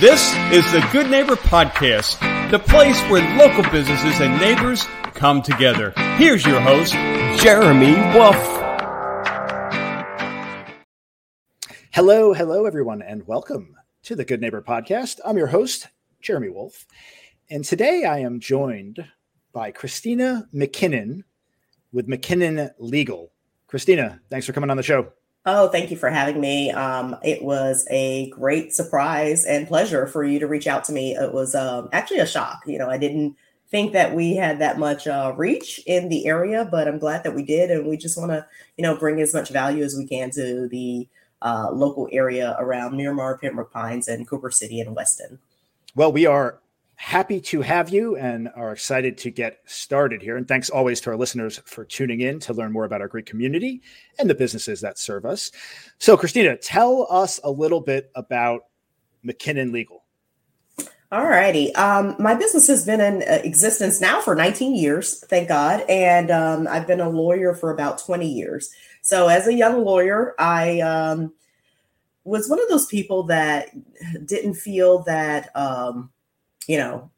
This is the Good Neighbor Podcast, the place where local businesses and neighbors come together. Here's your host, Jeremy Wolf. Hello, hello, everyone, and welcome to the Good Neighbor Podcast. I'm your host, Jeremy Wolf, and today I am joined by Christina McKinnon with McKinnon Legal. Christina, thanks for coming on the show. Oh, thank you for having me. Um, it was a great surprise and pleasure for you to reach out to me. It was um, actually a shock. You know, I didn't think that we had that much uh, reach in the area, but I'm glad that we did. And we just want to, you know, bring as much value as we can to the uh, local area around Miramar, Pembroke Pines, and Cooper City and Weston. Well, we are happy to have you and are excited to get started here. And thanks always to our listeners for tuning in to learn more about our great community and the businesses that serve us. So, Christina, tell us a little bit about McKinnon Legal. All righty. Um, my business has been in uh, existence now for 19 years, thank God. And um, I've been a lawyer for about 20 years. So, as a young lawyer, I um, was one of those people that didn't feel that um, you know,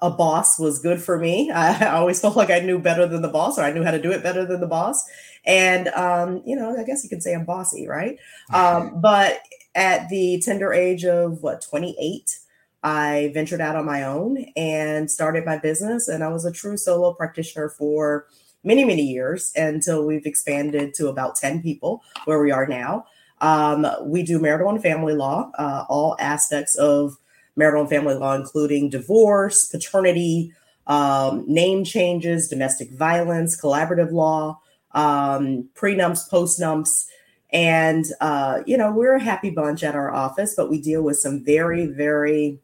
a boss was good for me. I always felt like I knew better than the boss, or I knew how to do it better than the boss. And um, you know, I guess you could say I'm bossy, right? Um, but at the tender age of what 28, I ventured out on my own and started my business. And I was a true solo practitioner for many, many years until we've expanded to about 10 people where we are now. Um, we do marital and family law, uh, all aspects of marital and family law, including divorce, paternity, um, name changes, domestic violence, collaborative law, um, prenups, postnups. And, uh, you know, we're a happy bunch at our office, but we deal with some very, very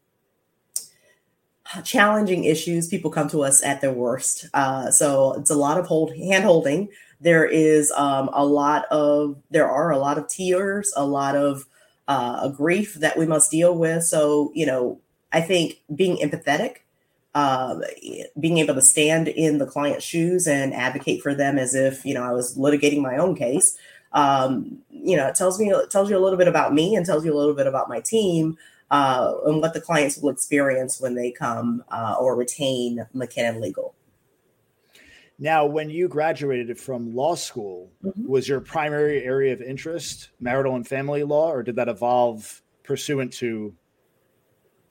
challenging issues. People come to us at their worst. Uh, so it's a lot of hold hand holding. There is um, a lot of, there are a lot of tears, a lot of uh, a grief that we must deal with. So, you know, I think being empathetic, uh, being able to stand in the client's shoes and advocate for them as if you know I was litigating my own case. Um, you know, it tells me it tells you a little bit about me and tells you a little bit about my team uh, and what the clients will experience when they come uh, or retain McKinnon Legal. Now, when you graduated from law school, mm-hmm. was your primary area of interest marital and family law, or did that evolve pursuant to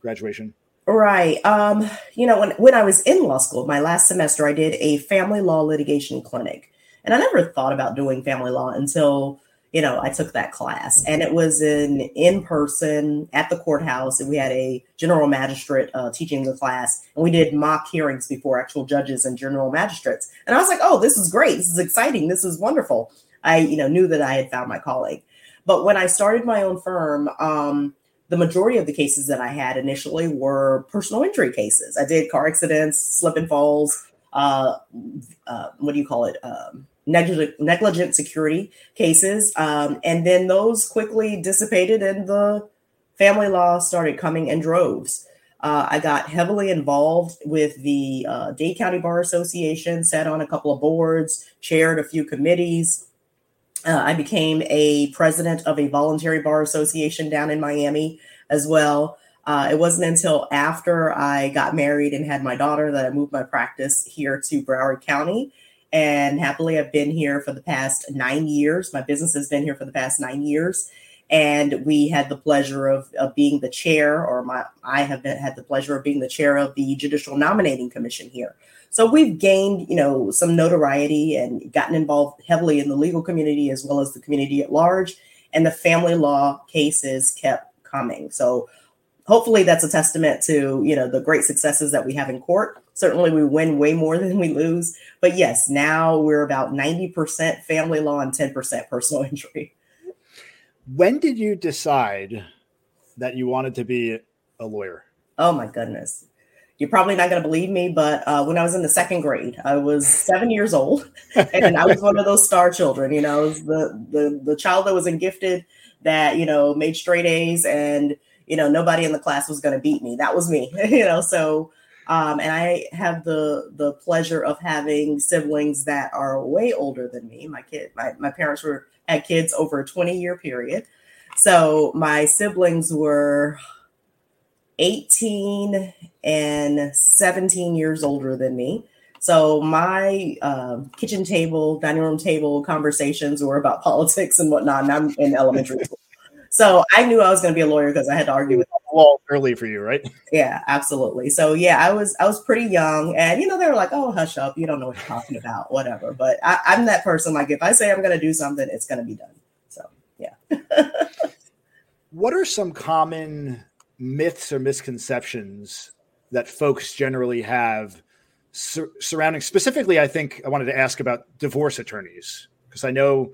graduation? Right. Um, you know, when, when I was in law school, my last semester, I did a family law litigation clinic. And I never thought about doing family law until you know, I took that class and it was in in person at the courthouse. And we had a general magistrate uh, teaching the class, and we did mock hearings before actual judges and general magistrates. And I was like, "Oh, this is great! This is exciting! This is wonderful!" I, you know, knew that I had found my calling. But when I started my own firm, um, the majority of the cases that I had initially were personal injury cases. I did car accidents, slip and falls. Uh, uh, what do you call it? Um, negligent, negligent security cases. Um, and then those quickly dissipated and the family law started coming in droves. Uh, I got heavily involved with the uh, Dade County Bar Association, sat on a couple of boards, chaired a few committees. Uh, I became a president of a voluntary bar association down in Miami as well. Uh, it wasn't until after I got married and had my daughter that I moved my practice here to Broward County. And happily, I've been here for the past nine years. My business has been here for the past nine years. And we had the pleasure of, of being the chair, or my I have been, had the pleasure of being the chair of the Judicial Nominating Commission here. So we've gained, you know, some notoriety and gotten involved heavily in the legal community as well as the community at large. And the family law cases kept coming. So hopefully that's a testament to you know the great successes that we have in court. Certainly we win way more than we lose. But yes now we're about 90% family law and 10% personal injury. When did you decide that you wanted to be a lawyer? Oh my goodness. You're probably not going to believe me but uh, when i was in the second grade i was seven years old and i was one of those star children you know was the, the the child that was in gifted that you know made straight a's and you know, nobody in the class was going to beat me. That was me, you know. So, um, and I have the the pleasure of having siblings that are way older than me. My kid, my, my parents were had kids over a 20 year period. So my siblings were 18 and 17 years older than me. So my uh, kitchen table, dining room table conversations were about politics and whatnot. And I'm in elementary school. So I knew I was going to be a lawyer because I had to argue with law early for you, right? Yeah, absolutely. So yeah, I was I was pretty young, and you know they were like, "Oh, hush up, you don't know what you're talking about, whatever." But I, I'm that person. Like if I say I'm going to do something, it's going to be done. So yeah. what are some common myths or misconceptions that folks generally have sur- surrounding? Specifically, I think I wanted to ask about divorce attorneys because I know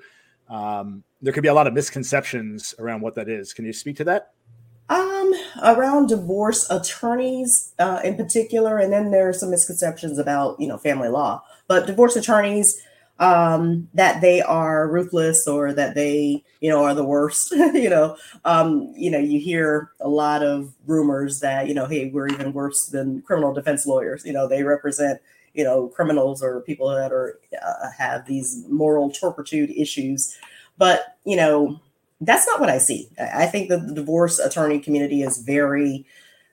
um, there could be a lot of misconceptions around what that is. Can you speak to that? Um, around divorce attorneys uh, in particular, and then there are some misconceptions about you know family law. But divorce attorneys, um, that they are ruthless or that they you know are the worst. you know, um, you know, you hear a lot of rumors that you know, hey, we're even worse than criminal defense lawyers. You know, they represent you know criminals or people that are uh, have these moral turpitude issues but you know that's not what i see. I think that the divorce attorney community is very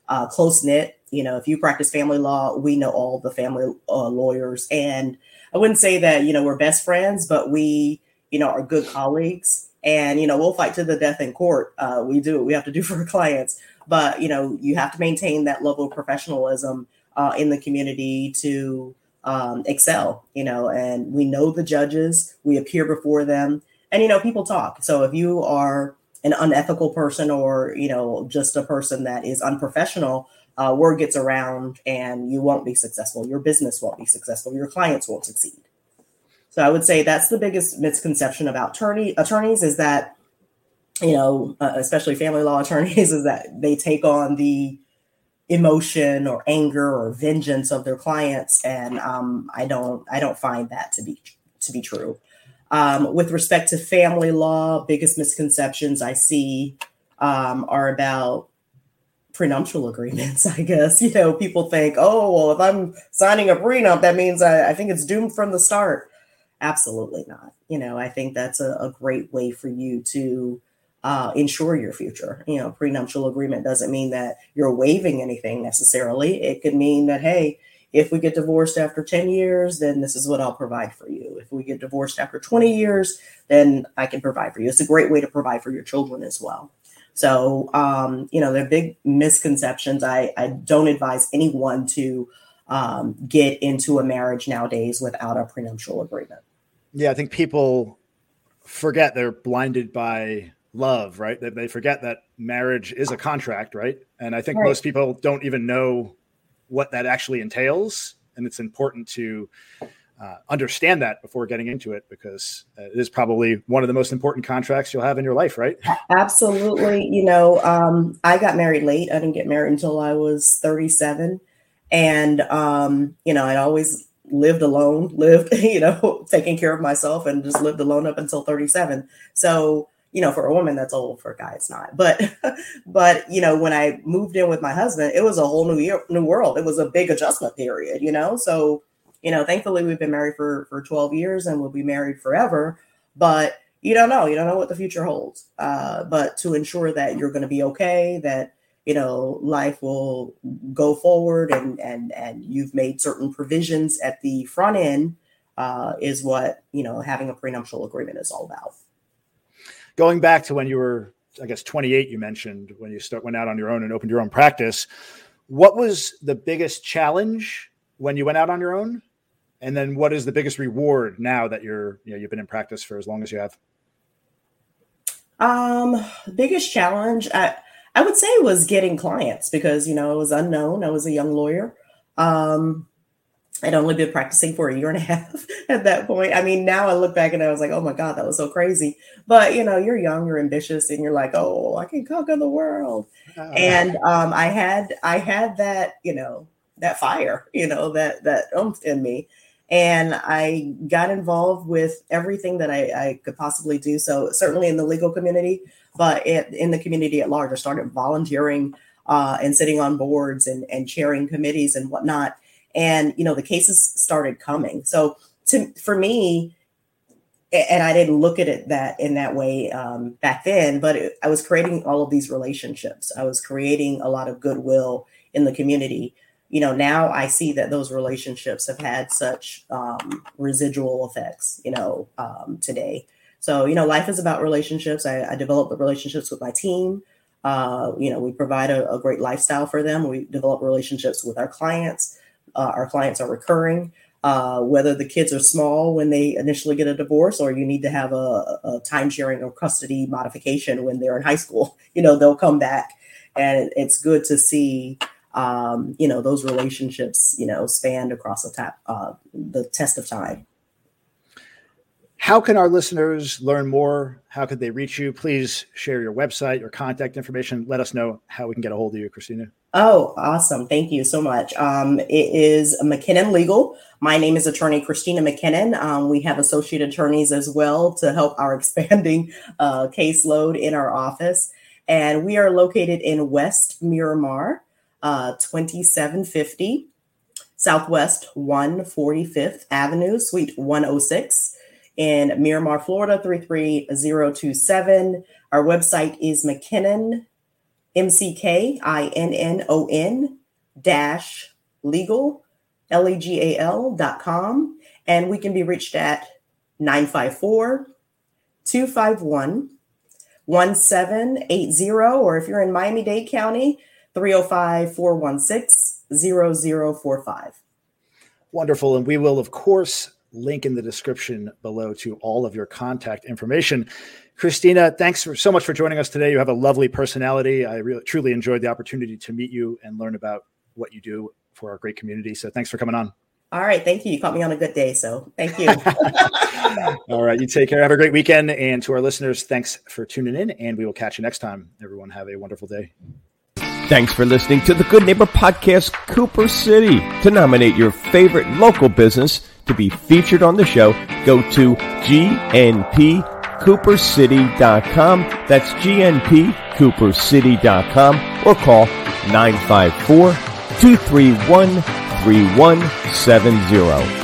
uh, close knit you know if you practice family law we know all the family uh, lawyers. And i wouldn't say that you know we're best friends but we you know are good colleagues. And you know we'll fight to the death in court. Uh, we do what we have to do for clients. But you know you have to maintain that level of professionalism uh, in the community to um, excel, you know, and we know the judges, we appear before them, and, you know, people talk. So if you are an unethical person or, you know, just a person that is unprofessional, uh, word gets around and you won't be successful. Your business won't be successful. Your clients won't succeed. So I would say that's the biggest misconception about attorney attorneys is that, you know, uh, especially family law attorneys, is that they take on the emotion or anger or vengeance of their clients and um, i don't i don't find that to be to be true um, with respect to family law biggest misconceptions i see um, are about prenuptial agreements i guess you know people think oh well if i'm signing a prenup that means i, I think it's doomed from the start absolutely not you know i think that's a, a great way for you to uh, ensure your future. You know, prenuptial agreement doesn't mean that you're waiving anything necessarily. It could mean that, hey, if we get divorced after 10 years, then this is what I'll provide for you. If we get divorced after 20 years, then I can provide for you. It's a great way to provide for your children as well. So, um, you know, there are big misconceptions. I, I don't advise anyone to um, get into a marriage nowadays without a prenuptial agreement. Yeah, I think people forget they're blinded by love, right? They, they forget that marriage is a contract, right? And I think right. most people don't even know what that actually entails. And it's important to uh, understand that before getting into it because it is probably one of the most important contracts you'll have in your life, right? Absolutely. You know, um, I got married late. I didn't get married until I was 37. And, um, you know, I'd always lived alone, lived, you know, taking care of myself and just lived alone up until 37. So, you know, for a woman that's old, for a guy it's not. But but you know, when I moved in with my husband, it was a whole new year, new world. It was a big adjustment period, you know. So, you know, thankfully we've been married for for 12 years and we'll be married forever. But you don't know, you don't know what the future holds. Uh, but to ensure that you're going to be okay, that you know life will go forward and and and you've made certain provisions at the front end uh, is what you know having a prenuptial agreement is all about going back to when you were, I guess, 28, you mentioned when you start went out on your own and opened your own practice. What was the biggest challenge when you went out on your own? And then what is the biggest reward now that you're, you know, you've been in practice for as long as you have? Um, biggest challenge, I, I would say was getting clients because, you know, it was unknown. I was a young lawyer. Um, I'd only been practicing for a year and a half at that point. I mean, now I look back and I was like, oh my God, that was so crazy. But you know, you're young, you're ambitious, and you're like, oh, I can conquer the world. Uh, and um, I had I had that, you know, that fire, you know, that that oomph in me. And I got involved with everything that I, I could possibly do. So certainly in the legal community, but it, in the community at large, I started volunteering uh, and sitting on boards and, and chairing committees and whatnot and you know the cases started coming so to for me and I didn't look at it that in that way um, back then, but it, I was creating all of these relationships. I was creating a lot of goodwill in the community. You know, now I see that those relationships have had such um, residual effects. You know, um, today. So you know, life is about relationships. I, I develop the relationships with my team. Uh, you know, we provide a, a, great lifestyle for them. We develop relationships with our clients. Uh, our clients are recurring. Uh, whether the kids are small when they initially get a divorce or you need to have a, a time sharing or custody modification when they're in high school you know they'll come back. And it's good to see um, you know those relationships you know spanned across the, top, uh, the test of time how can our listeners learn more? How could they reach you? Please share your website, your contact information. Let us know how we can get a hold of you, Christina. Oh, awesome. Thank you so much. Um, it is McKinnon Legal. My name is attorney Christina McKinnon. Um, we have associate attorneys as well to help our expanding uh, caseload in our office. And we are located in West Miramar, uh, 2750 Southwest 145th Avenue, Suite 106 in Miramar, Florida 33027. Our website is McKinnon, M C K I N N O N dash legal, L E G A L dot com. And we can be reached at 954 251 1780. Or if you're in Miami Dade County, 305 416 0045. Wonderful. And we will, of course, link in the description below to all of your contact information. Christina, thanks for, so much for joining us today. You have a lovely personality. I really truly enjoyed the opportunity to meet you and learn about what you do for our great community. So thanks for coming on. All right. Thank you. You caught me on a good day. So thank you. all right. You take care. Have a great weekend. And to our listeners, thanks for tuning in. And we will catch you next time. Everyone, have a wonderful day. Thanks for listening to the Good Neighbor Podcast, Cooper City. To nominate your favorite local business to be featured on the show, go to gnpcoopercity.com. That's gnpcoopercity.com or call 954 231 3170.